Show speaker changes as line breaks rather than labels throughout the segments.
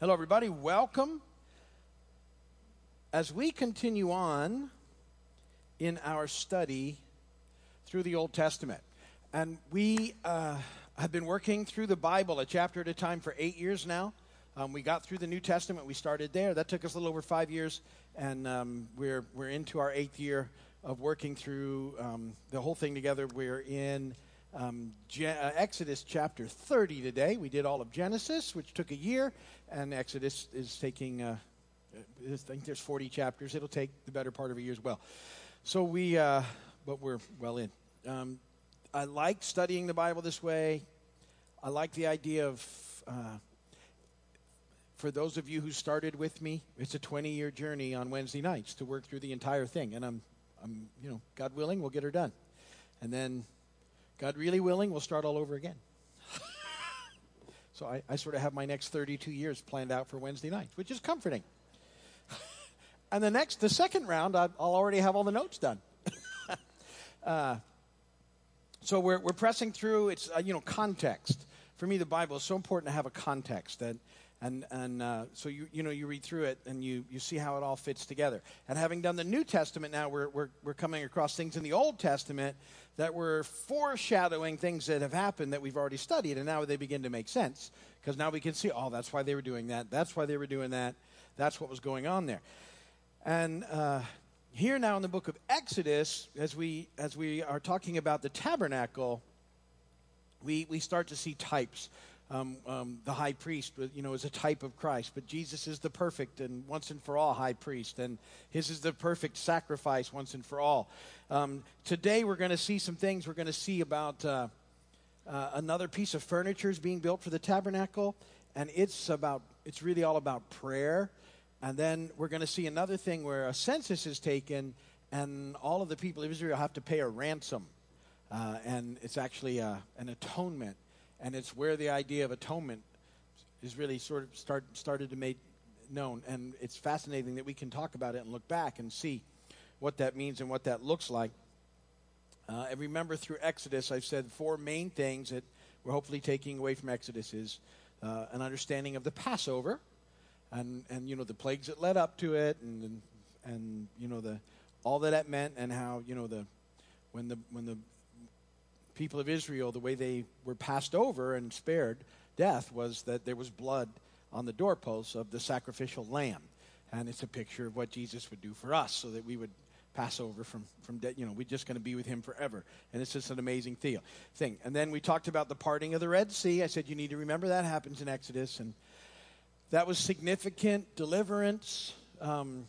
Hello, everybody. Welcome. As we continue on in our study through the Old Testament, and we uh, have been working through the Bible a chapter at a time for eight years now. Um, we got through the New Testament. We started there. That took us a little over five years, and um, we're we're into our eighth year of working through um, the whole thing together. We're in um, Je- uh, Exodus chapter 30 today. We did all of Genesis, which took a year, and Exodus is taking, uh, I think there's 40 chapters. It'll take the better part of a year as well. So we, uh, but we're well in. Um, I like studying the Bible this way. I like the idea of, uh, for those of you who started with me, it's a 20 year journey on Wednesday nights to work through the entire thing. And I'm, I'm, you know, God willing, we'll get her done. And then, God really willing, we'll start all over again. So I, I sort of have my next 32 years planned out for Wednesday nights, which is comforting. and the next, the second round, I, will already have all the notes done. uh, so we're, we're pressing through. It's, uh, you know, context. For me, the Bible is so important to have a context that and and uh, so you you know you read through it and you you see how it all fits together. And having done the New Testament, now we're we're we're coming across things in the Old Testament that were foreshadowing things that have happened that we've already studied, and now they begin to make sense because now we can see, oh, that's why they were doing that. That's why they were doing that. That's what was going on there. And uh, here now in the book of Exodus, as we as we are talking about the tabernacle, we we start to see types um, um, the high priest, you know, is a type of Christ. But Jesus is the perfect and once and for all high priest, and his is the perfect sacrifice once and for all. Um, today we're going to see some things. We're going to see about uh, uh, another piece of furniture is being built for the tabernacle, and it's about it's really all about prayer. And then we're going to see another thing where a census is taken, and all of the people of Israel have to pay a ransom, uh, and it's actually uh, an atonement and it's where the idea of atonement is really sort of start, started to make known. And it's fascinating that we can talk about it and look back and see what that means and what that looks like. Uh, and remember, through Exodus, I've said four main things that we're hopefully taking away from Exodus is uh, an understanding of the Passover, and and you know the plagues that led up to it, and and, and you know the all that that meant, and how you know the when the when the people of Israel, the way they were passed over and spared death was that there was blood on the doorposts of the sacrificial lamb. And it's a picture of what Jesus would do for us so that we would pass over from, from death. You know, we're just going to be with him forever. And it's just an amazing thing. And then we talked about the parting of the Red Sea. I said, you need to remember that happens in Exodus. And that was significant deliverance um,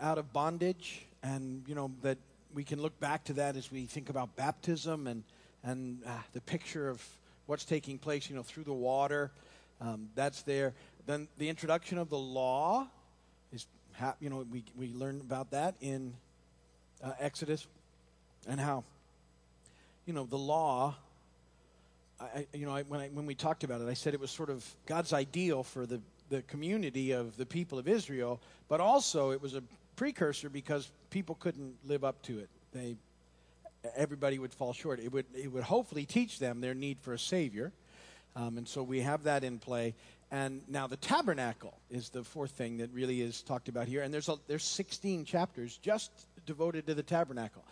out of bondage. And, you know, that we can look back to that as we think about baptism and and uh, the picture of what's taking place, you know, through the water. Um, that's there. Then the introduction of the law is, ha- you know, we, we learn about that in uh, Exodus and how, you know, the law. I, you know, I, when, I, when we talked about it, I said it was sort of God's ideal for the, the community of the people of Israel, but also it was a precursor because people couldn't live up to it. They everybody would fall short. It would, it would hopefully teach them their need for a Savior. Um, and so we have that in play. And now the tabernacle is the fourth thing that really is talked about here. And there's, a, there's 16 chapters just devoted to the tabernacle.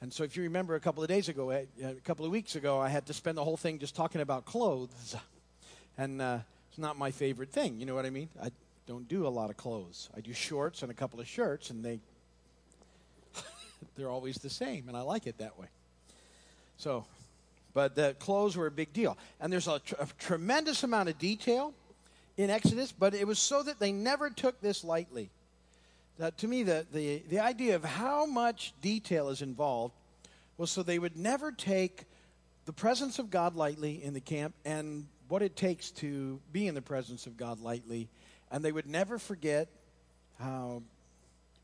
And so if you remember a couple of days ago, a couple of weeks ago, I had to spend the whole thing just talking about clothes. And uh, it's not my favorite thing. You know what I mean? I don't do a lot of clothes. I do shorts and a couple of shirts, and they they're always the same, and I like it that way. So, but the clothes were a big deal. And there's a, tr- a tremendous amount of detail in Exodus, but it was so that they never took this lightly. That, to me, the, the, the idea of how much detail is involved was so they would never take the presence of God lightly in the camp and what it takes to be in the presence of God lightly. And they would never forget how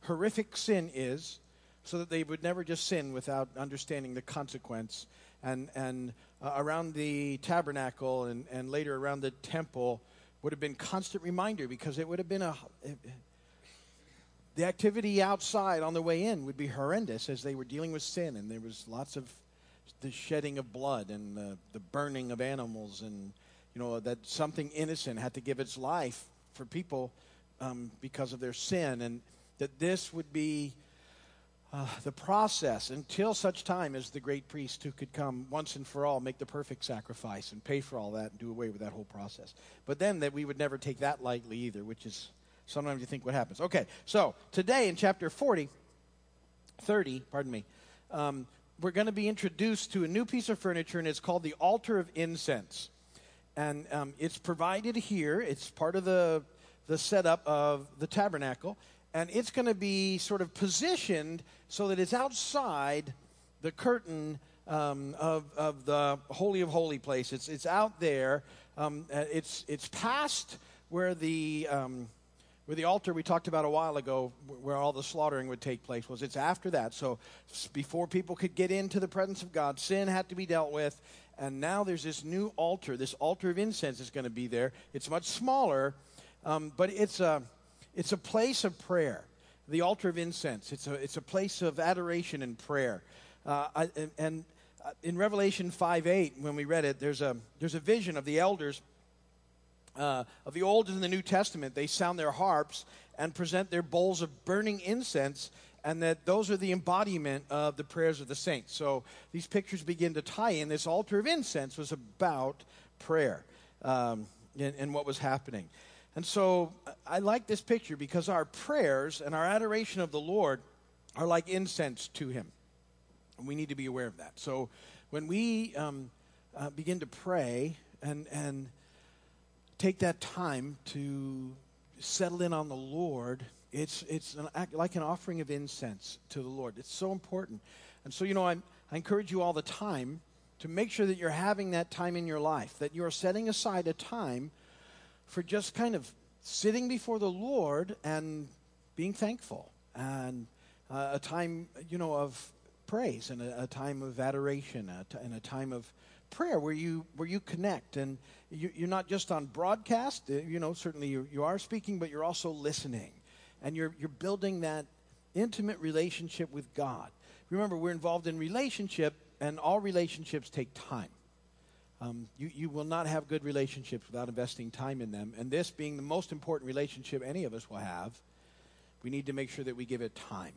horrific sin is so that they would never just sin without understanding the consequence. And, and uh, around the tabernacle and, and later around the temple would have been constant reminder because it would have been a. It, the activity outside on the way in would be horrendous as they were dealing with sin, and there was lots of the shedding of blood and the, the burning of animals, and you know that something innocent had to give its life for people um, because of their sin, and that this would be uh, the process until such time as the great priest who could come once and for all, make the perfect sacrifice and pay for all that and do away with that whole process. But then that we would never take that lightly either, which is sometimes you think what happens. Okay, so today in chapter 40, 30, pardon me, um, we're going to be introduced to a new piece of furniture, and it's called the altar of incense. And um, it's provided here, it's part of the, the setup of the tabernacle and it's going to be sort of positioned so that it's outside the curtain um, of, of the holy of holy place. It's, it's out there. Um, uh, it's, it's past where the, um, where the altar we talked about a while ago, where all the slaughtering would take place, was it's after that. So before people could get into the presence of God, sin had to be dealt with. And now there's this new altar. This altar of incense is going to be there. It's much smaller, um, but it's a it's a place of prayer, the altar of incense. It's a, it's a place of adoration and prayer. Uh, I, and, uh, in Revelation 5 8, when we read it, there's a, there's a vision of the elders uh, of the Old and the New Testament. They sound their harps and present their bowls of burning incense, and that those are the embodiment of the prayers of the saints. So these pictures begin to tie in. This altar of incense was about prayer um, and, and what was happening. And so I like this picture because our prayers and our adoration of the Lord are like incense to Him. And we need to be aware of that. So when we um, uh, begin to pray and, and take that time to settle in on the Lord, it's, it's an, like an offering of incense to the Lord. It's so important. And so, you know, i I encourage you all the time to make sure that you're having that time in your life, that you're setting aside a time for just kind of sitting before the Lord and being thankful and uh, a time, you know, of praise and a, a time of adoration and a time of prayer where you where you connect and you, are not just on broadcast. Uh, you know, certainly you, you are speaking, but you're also listening, and you're you're building that intimate relationship with God. Remember, we're involved in relationship, and all relationships take time. Um, you, you will not have good relationships without investing time in them. And this being the most important relationship any of us will have, we need to make sure that we give it time.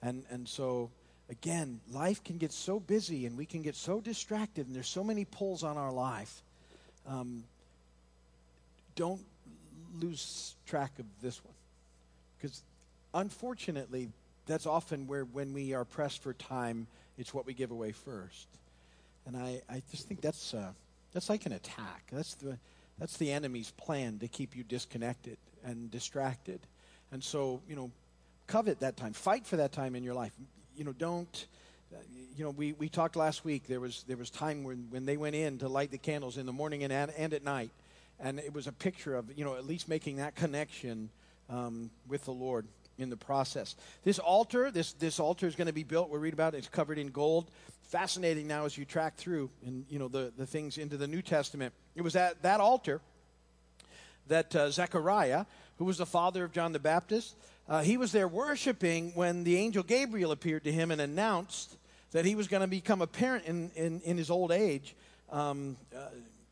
And, and so, again, life can get so busy and we can get so distracted, and there's so many pulls on our life. Um, don't lose track of this one. Because unfortunately, that's often where, when we are pressed for time, it's what we give away first. And I, I just think that's, uh, that's like an attack. That's the, that's the enemy's plan to keep you disconnected and distracted. And so, you know, covet that time. Fight for that time in your life. You know, don't, uh, you know, we, we talked last week. There was, there was time when, when they went in to light the candles in the morning and, at, and at night. And it was a picture of, you know, at least making that connection um, with the Lord in the process. This altar, this, this altar is going to be built. We'll read about it. It's covered in gold fascinating now as you track through and you know the, the things into the New Testament. It was at that altar that uh, Zechariah, who was the father of John the Baptist, uh, he was there worshiping when the angel Gabriel appeared to him and announced that he was going to become a parent in, in, in his old age um, uh,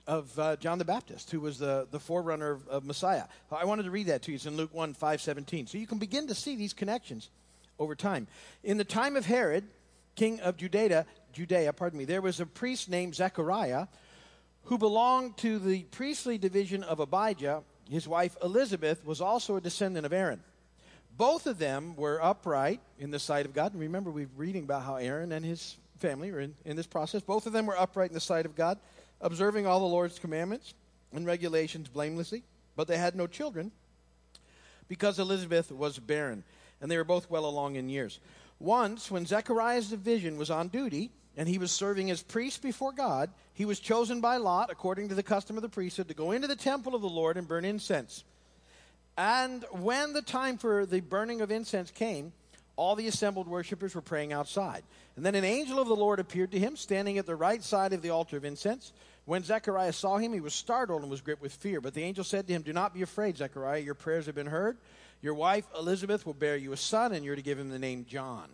of uh, John the Baptist, who was the, the forerunner of, of, Messiah. I wanted to read that to you. It's in Luke 1 5 17. So you can begin to see these connections over time. In the time of Herod, king of Judea, Judea, pardon me, there was a priest named Zechariah who belonged to the priestly division of Abijah. His wife Elizabeth was also a descendant of Aaron. Both of them were upright in the sight of God. And remember, we're reading about how Aaron and his family are in, in this process. Both of them were upright in the sight of God, observing all the Lord's commandments and regulations blamelessly. But they had no children because Elizabeth was barren, and they were both well along in years. Once, when Zechariah's division was on duty, and he was serving as priest before God, he was chosen by Lot, according to the custom of the priesthood, to go into the temple of the Lord and burn incense. And when the time for the burning of incense came, all the assembled worshippers were praying outside. And then an angel of the Lord appeared to him, standing at the right side of the altar of incense. When Zechariah saw him, he was startled and was gripped with fear. But the angel said to him, Do not be afraid, Zechariah. Your prayers have been heard. Your wife, Elizabeth, will bear you a son, and you're to give him the name John.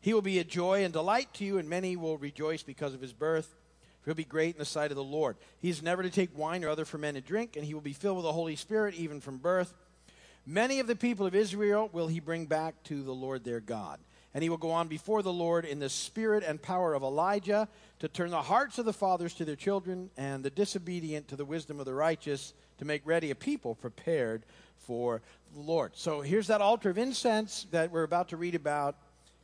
He will be a joy and delight to you, and many will rejoice because of his birth. He'll be great in the sight of the Lord. He is never to take wine or other fermented drink, and he will be filled with the Holy Spirit even from birth. Many of the people of Israel will he bring back to the Lord their God. And he will go on before the Lord in the spirit and power of Elijah to turn the hearts of the fathers to their children and the disobedient to the wisdom of the righteous to make ready a people prepared for the Lord. So here's that altar of incense that we're about to read about,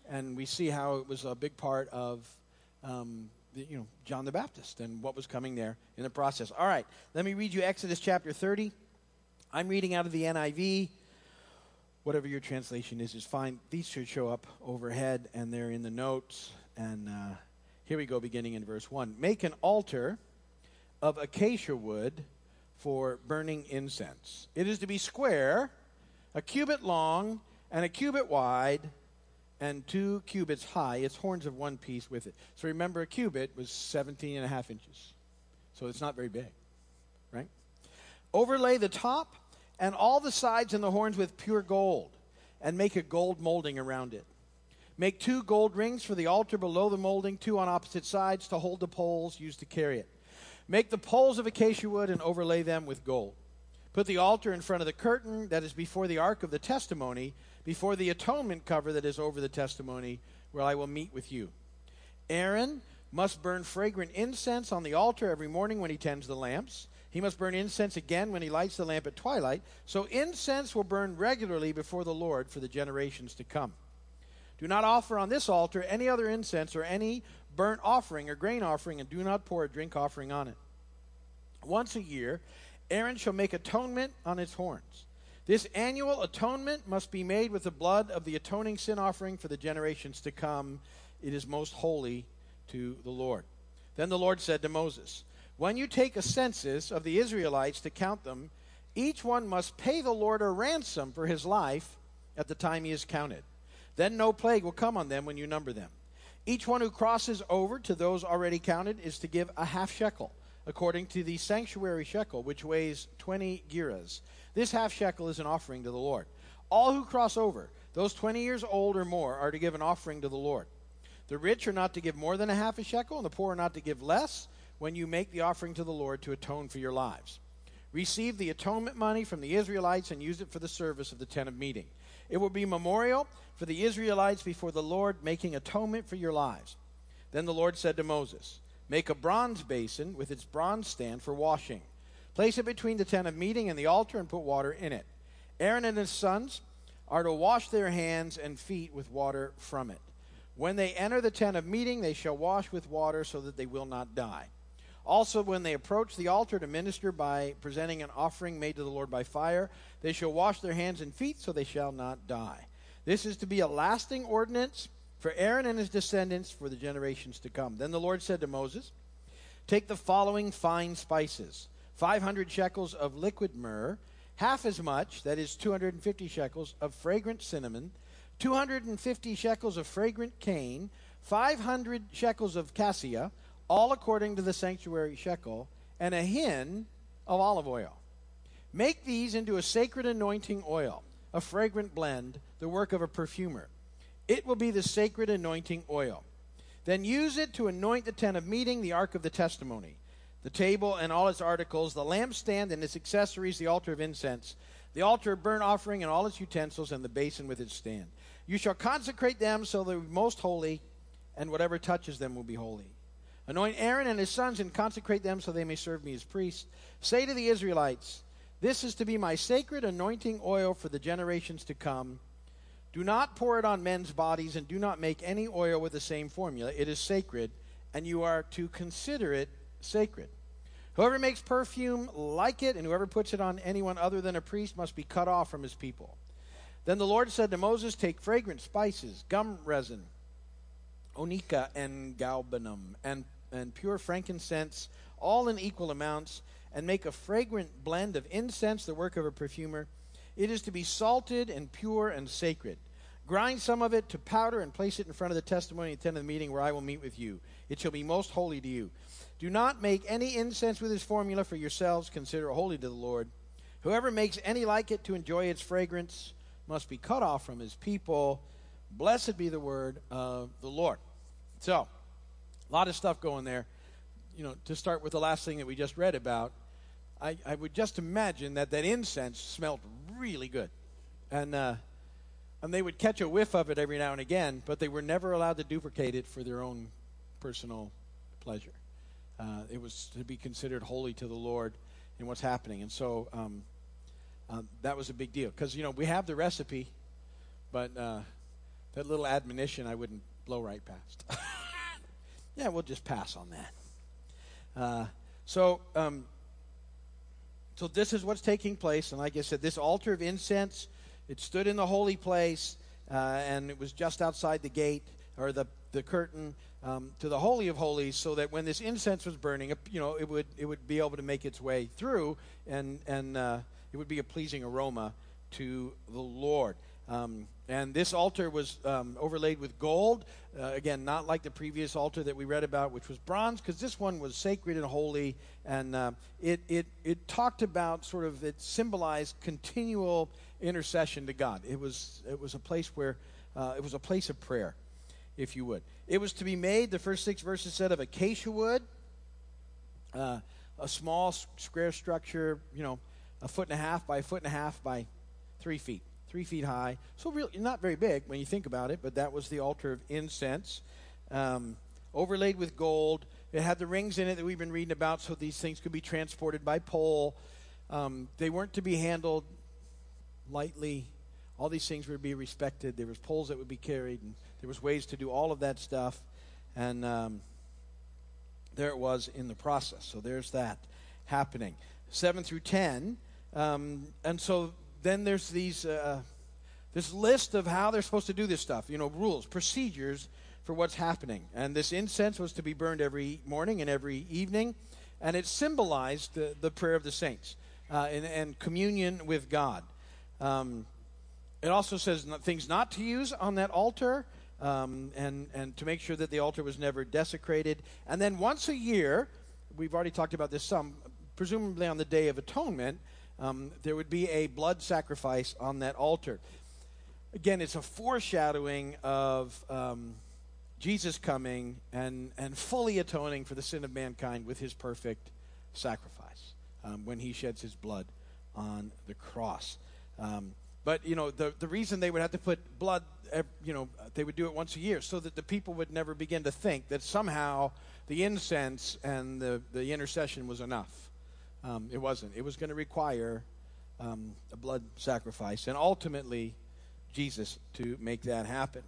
and we see how it was a big part of um, you know John the Baptist and what was coming there in the process. All right, let me read you Exodus chapter 30. I'm reading out of the NIV. Whatever your translation is is fine. These should show up overhead, and they're in the notes. And uh, here we go, beginning in verse 1. Make an altar of acacia wood for burning incense. It is to be square, a cubit long, and a cubit wide, and two cubits high. Its horns of one piece with it. So remember, a cubit was 17 and a half inches. So it's not very big, right? Overlay the top and all the sides and the horns with pure gold, and make a gold molding around it. Make two gold rings for the altar below the molding, two on opposite sides to hold the poles used to carry it. Make the poles of acacia wood and overlay them with gold. Put the altar in front of the curtain that is before the ark of the testimony, before the atonement cover that is over the testimony, where I will meet with you. Aaron must burn fragrant incense on the altar every morning when he tends the lamps. He must burn incense again when he lights the lamp at twilight. So incense will burn regularly before the Lord for the generations to come. Do not offer on this altar any other incense or any burnt offering or grain offering, and do not pour a drink offering on it. Once a year, Aaron shall make atonement on its horns. This annual atonement must be made with the blood of the atoning sin offering for the generations to come. It is most holy to the Lord. Then the Lord said to Moses, When you take a census of the Israelites to count them, each one must pay the Lord a ransom for his life at the time he is counted. Then no plague will come on them when you number them. Each one who crosses over to those already counted is to give a half shekel, according to the sanctuary shekel, which weighs 20 gerahs. This half shekel is an offering to the Lord. All who cross over, those 20 years old or more, are to give an offering to the Lord. The rich are not to give more than a half a shekel, and the poor are not to give less when you make the offering to the Lord to atone for your lives. Receive the atonement money from the Israelites and use it for the service of the tent of meeting. It will be memorial for the Israelites before the Lord, making atonement for your lives. Then the Lord said to Moses, Make a bronze basin with its bronze stand for washing. Place it between the tent of meeting and the altar and put water in it. Aaron and his sons are to wash their hands and feet with water from it. When they enter the tent of meeting, they shall wash with water so that they will not die. Also, when they approach the altar to minister by presenting an offering made to the Lord by fire, they shall wash their hands and feet so they shall not die. This is to be a lasting ordinance for Aaron and his descendants for the generations to come. Then the Lord said to Moses, Take the following fine spices 500 shekels of liquid myrrh, half as much, that is 250 shekels, of fragrant cinnamon, 250 shekels of fragrant cane, 500 shekels of cassia all according to the sanctuary shekel, and a hin of olive oil. Make these into a sacred anointing oil, a fragrant blend, the work of a perfumer. It will be the sacred anointing oil. Then use it to anoint the tent of meeting, the ark of the testimony, the table and all its articles, the lampstand and its accessories, the altar of incense, the altar of burnt offering and all its utensils, and the basin with its stand. You shall consecrate them so they be most holy, and whatever touches them will be holy. Anoint Aaron and his sons and consecrate them so they may serve me as priests. Say to the Israelites, This is to be my sacred anointing oil for the generations to come. Do not pour it on men's bodies and do not make any oil with the same formula. It is sacred, and you are to consider it sacred. Whoever makes perfume like it and whoever puts it on anyone other than a priest must be cut off from his people. Then the Lord said to Moses, Take fragrant spices, gum resin, onycha, and galbanum, and and pure frankincense, all in equal amounts, and make a fragrant blend of incense, the work of a perfumer. It is to be salted and pure and sacred. Grind some of it to powder and place it in front of the testimony at the end of the meeting where I will meet with you. It shall be most holy to you. Do not make any incense with this formula for yourselves. Consider holy to the Lord. Whoever makes any like it to enjoy its fragrance must be cut off from his people. Blessed be the word of the Lord. So, a lot of stuff going there. you know, to start with the last thing that we just read about, I, I would just imagine that that incense smelled really good. And, uh, and they would catch a whiff of it every now and again, but they were never allowed to duplicate it for their own personal pleasure. Uh, it was to be considered holy to the Lord in what's happening. And so um, um, that was a big deal. Because, you know, we have the recipe, but uh, that little admonition I wouldn't blow right past. yeah, we'll just pass on that. Uh, so, um, so this is what's taking place. And like I said, this altar of incense, it stood in the holy place, uh, and it was just outside the gate or the, the curtain um, to the holy of holies, so that when this incense was burning, you know, it would it would be able to make its way through, and and uh, it would be a pleasing aroma to the Lord. Um, and this altar was um, overlaid with gold. Uh, again, not like the previous altar that we read about, which was bronze, because this one was sacred and holy. And uh, it, it, it talked about sort of, it symbolized continual intercession to God. It was, it was a place where, uh, it was a place of prayer, if you would. It was to be made, the first six verses said, of acacia wood, uh, a small square structure, you know, a foot and a half by a foot and a half by three feet three feet high. So really not very big when you think about it, but that was the altar of incense, um, overlaid with gold. It had the rings in it that we've been reading about, so these things could be transported by pole. Um, they weren't to be handled lightly. All these things were to be respected. There was poles that would be carried, and there was ways to do all of that stuff. And um, there it was in the process. So there's that happening. Seven through ten. Um, and so then there's these uh, this list of how they're supposed to do this stuff. You know, rules, procedures for what's happening. And this incense was to be burned every morning and every evening, and it symbolized the, the prayer of the saints uh, and, and, communion with God. Um, it also says things not to use on that altar. Um, and, and to make sure that the altar was never desecrated. And then once a year, we've already talked about this some, presumably on the Day of Atonement, um, there would be a blood sacrifice on that altar. Again, it's a foreshadowing of um, Jesus coming and, and fully atoning for the sin of mankind with his perfect sacrifice um, when he sheds his blood on the cross. Um, but, you know, the, the reason they would have to put blood, you know, they would do it once a year so that the people would never begin to think that somehow the incense and the, the intercession was enough. Um, it wasn't. It was going to require um, a blood sacrifice, and ultimately, Jesus to make that happen.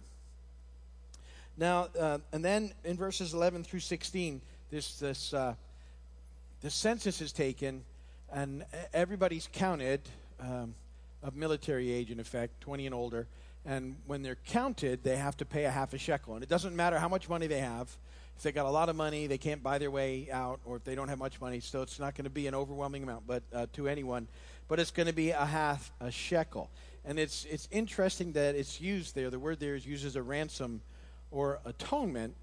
Now, uh, and then in verses 11 through 16, this this uh, the census is taken, and everybody's counted um, of military age, in effect, 20 and older. And when they're counted, they have to pay a half a shekel. And it doesn't matter how much money they have. If they got a lot of money, they can't buy their way out, or if they don't have much money, so it's not going to be an overwhelming amount, but uh, to anyone. But it's going to be a half a shekel, and it's it's interesting that it's used there. The word there is used as a ransom or atonement,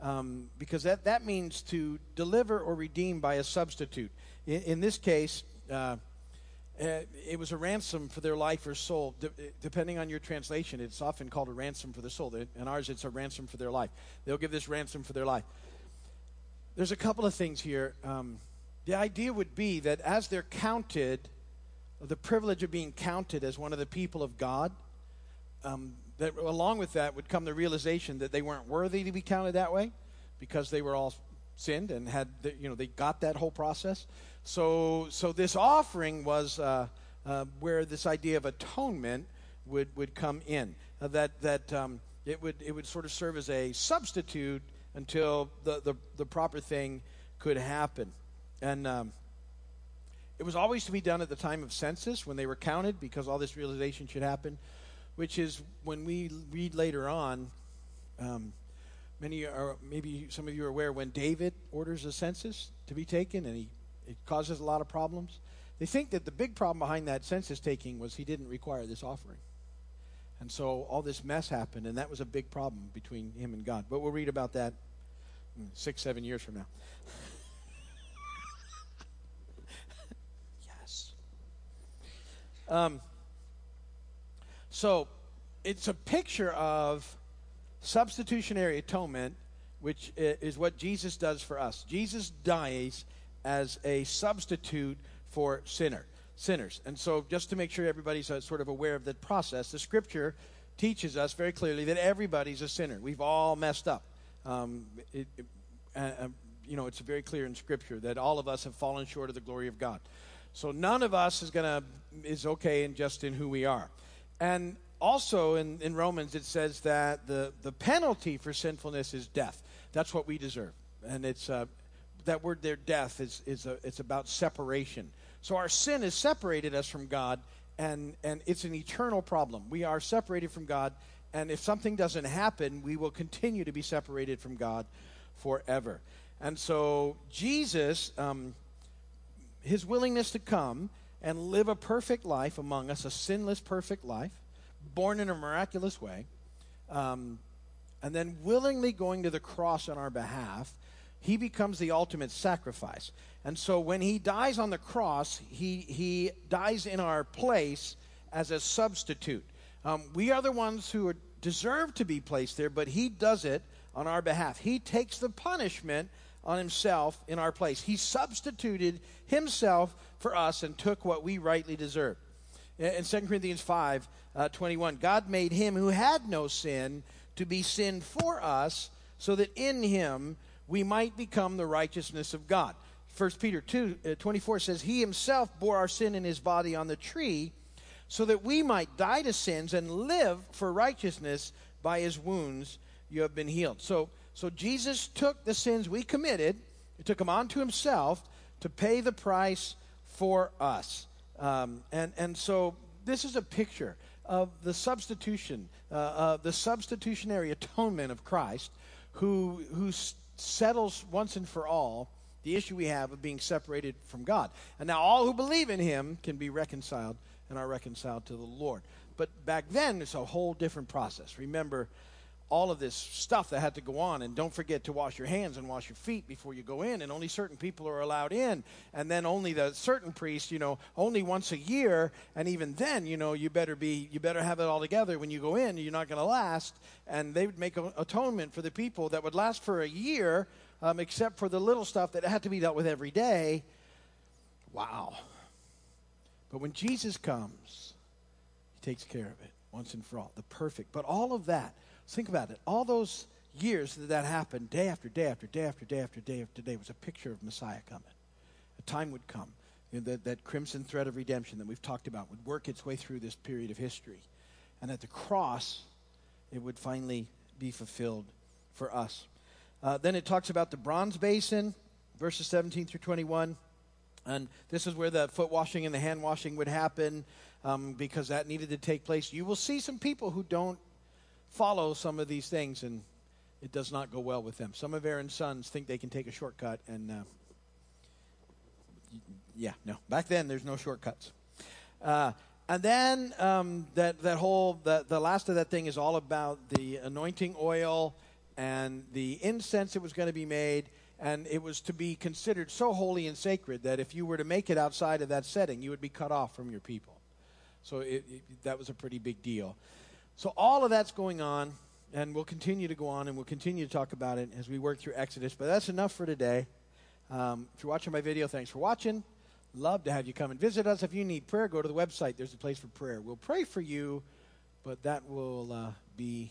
um, because that that means to deliver or redeem by a substitute. In, in this case. Uh, uh, it was a ransom for their life or soul. De- depending on your translation, it's often called a ransom for the soul. In ours, it's a ransom for their life. They'll give this ransom for their life. There's a couple of things here. Um, the idea would be that as they're counted, the privilege of being counted as one of the people of God, um, that along with that would come the realization that they weren't worthy to be counted that way because they were all sinned and had, the, you know, they got that whole process. So, so this offering was uh, uh, where this idea of atonement would, would come in. Uh, that that um, it, would, it would sort of serve as a substitute until the, the, the proper thing could happen. And um, it was always to be done at the time of census when they were counted because all this realization should happen, which is when we read later on. Um, many are maybe some of you are aware when David orders a census to be taken and he it causes a lot of problems. They think that the big problem behind that census taking was he didn't require this offering. And so all this mess happened, and that was a big problem between him and God. But we'll read about that six, seven years from now. yes. Um, so it's a picture of substitutionary atonement which is what Jesus does for us. Jesus dies as a substitute for sinner, sinners. And so, just to make sure everybody's uh, sort of aware of the process, the scripture teaches us very clearly that everybody's a sinner. We've all messed up. Um, it, it, uh, uh, you know, it's very clear in Scripture that all of us have fallen short of the glory of God. So none of us is gonna is okay in just in who we are. And also in, in Romans it says that the, the penalty for sinfulness is death. That's what we deserve. And it's uh, that word there, death, is, is a, it's about separation. So our sin has separated us from God, and, and it's an eternal problem. We are separated from God, and if something doesn't happen, we will continue to be separated from God forever. And so Jesus, um, his willingness to come and live a perfect life among us, a sinless, perfect life, born in a miraculous way, um, and then willingly going to the cross on our behalf, he becomes the ultimate sacrifice. And so when he dies on the cross, he, he dies in our place as a substitute. Um, we are the ones who are, deserve to be placed there, but he does it on our behalf. He takes the punishment on himself in our place. He substituted himself for us and took what we rightly deserve. In 2 Corinthians 5 uh, 21, God made him who had no sin to be sin for us, so that in him we might become the righteousness of God. 1 Peter 2 uh, 24 says, He himself bore our sin in his body on the tree, so that we might die to sins and live for righteousness. By his wounds you have been healed. So, so Jesus took the sins we committed, he took them onto himself to pay the price for us. Um, and, and so this is a picture of the substitution, uh, uh, the substitutionary atonement of Christ, who, who settles once and for all the issue we have of being separated from God. And now all who believe in him can be reconciled and are reconciled to the Lord. But back then, it's a whole different process. Remember, all of this stuff that had to go on. And don't forget to wash your hands and wash your feet before you go in. And only certain people are allowed in. And then only the certain priest, you know, only once a year. And even then, you know, you better be, you better have it all together when you go in. You're not going to last. And they would make atonement for the people that would last for a year, um, except for the little stuff that had to be dealt with every day. Wow. But when Jesus comes, he takes care of it once and for all. The perfect. But all of that Think about it. All those years that that happened, day after day after day after day after day after day, was a picture of Messiah coming. A time would come. You know, that, that crimson thread of redemption that we've talked about would work its way through this period of history. And at the cross, it would finally be fulfilled for us. Uh, then it talks about the bronze basin, verses 17 through 21. And this is where the foot washing and the hand washing would happen um, because that needed to take place. You will see some people who don't follow some of these things, and it does not go well with them. Some of Aaron's sons think they can take a shortcut, and uh, yeah, no. Back then, there's no shortcuts. Uh, and then um, that that whole the the last of that thing is all about the anointing oil and the incense that was going to be made, and it was to be considered so holy and sacred that if you were to make it outside of that setting, you would be cut off from your people. So it, it, that was a pretty big deal. So all of that's going on, and we'll continue to go on, and we'll continue to talk about it as we work through Exodus. But that's enough for today. Um, if you're watching my video, thanks for watching. Love to have you come and visit us. If you need prayer, go to the website. There's a place for prayer. We'll pray for you, but that will uh, be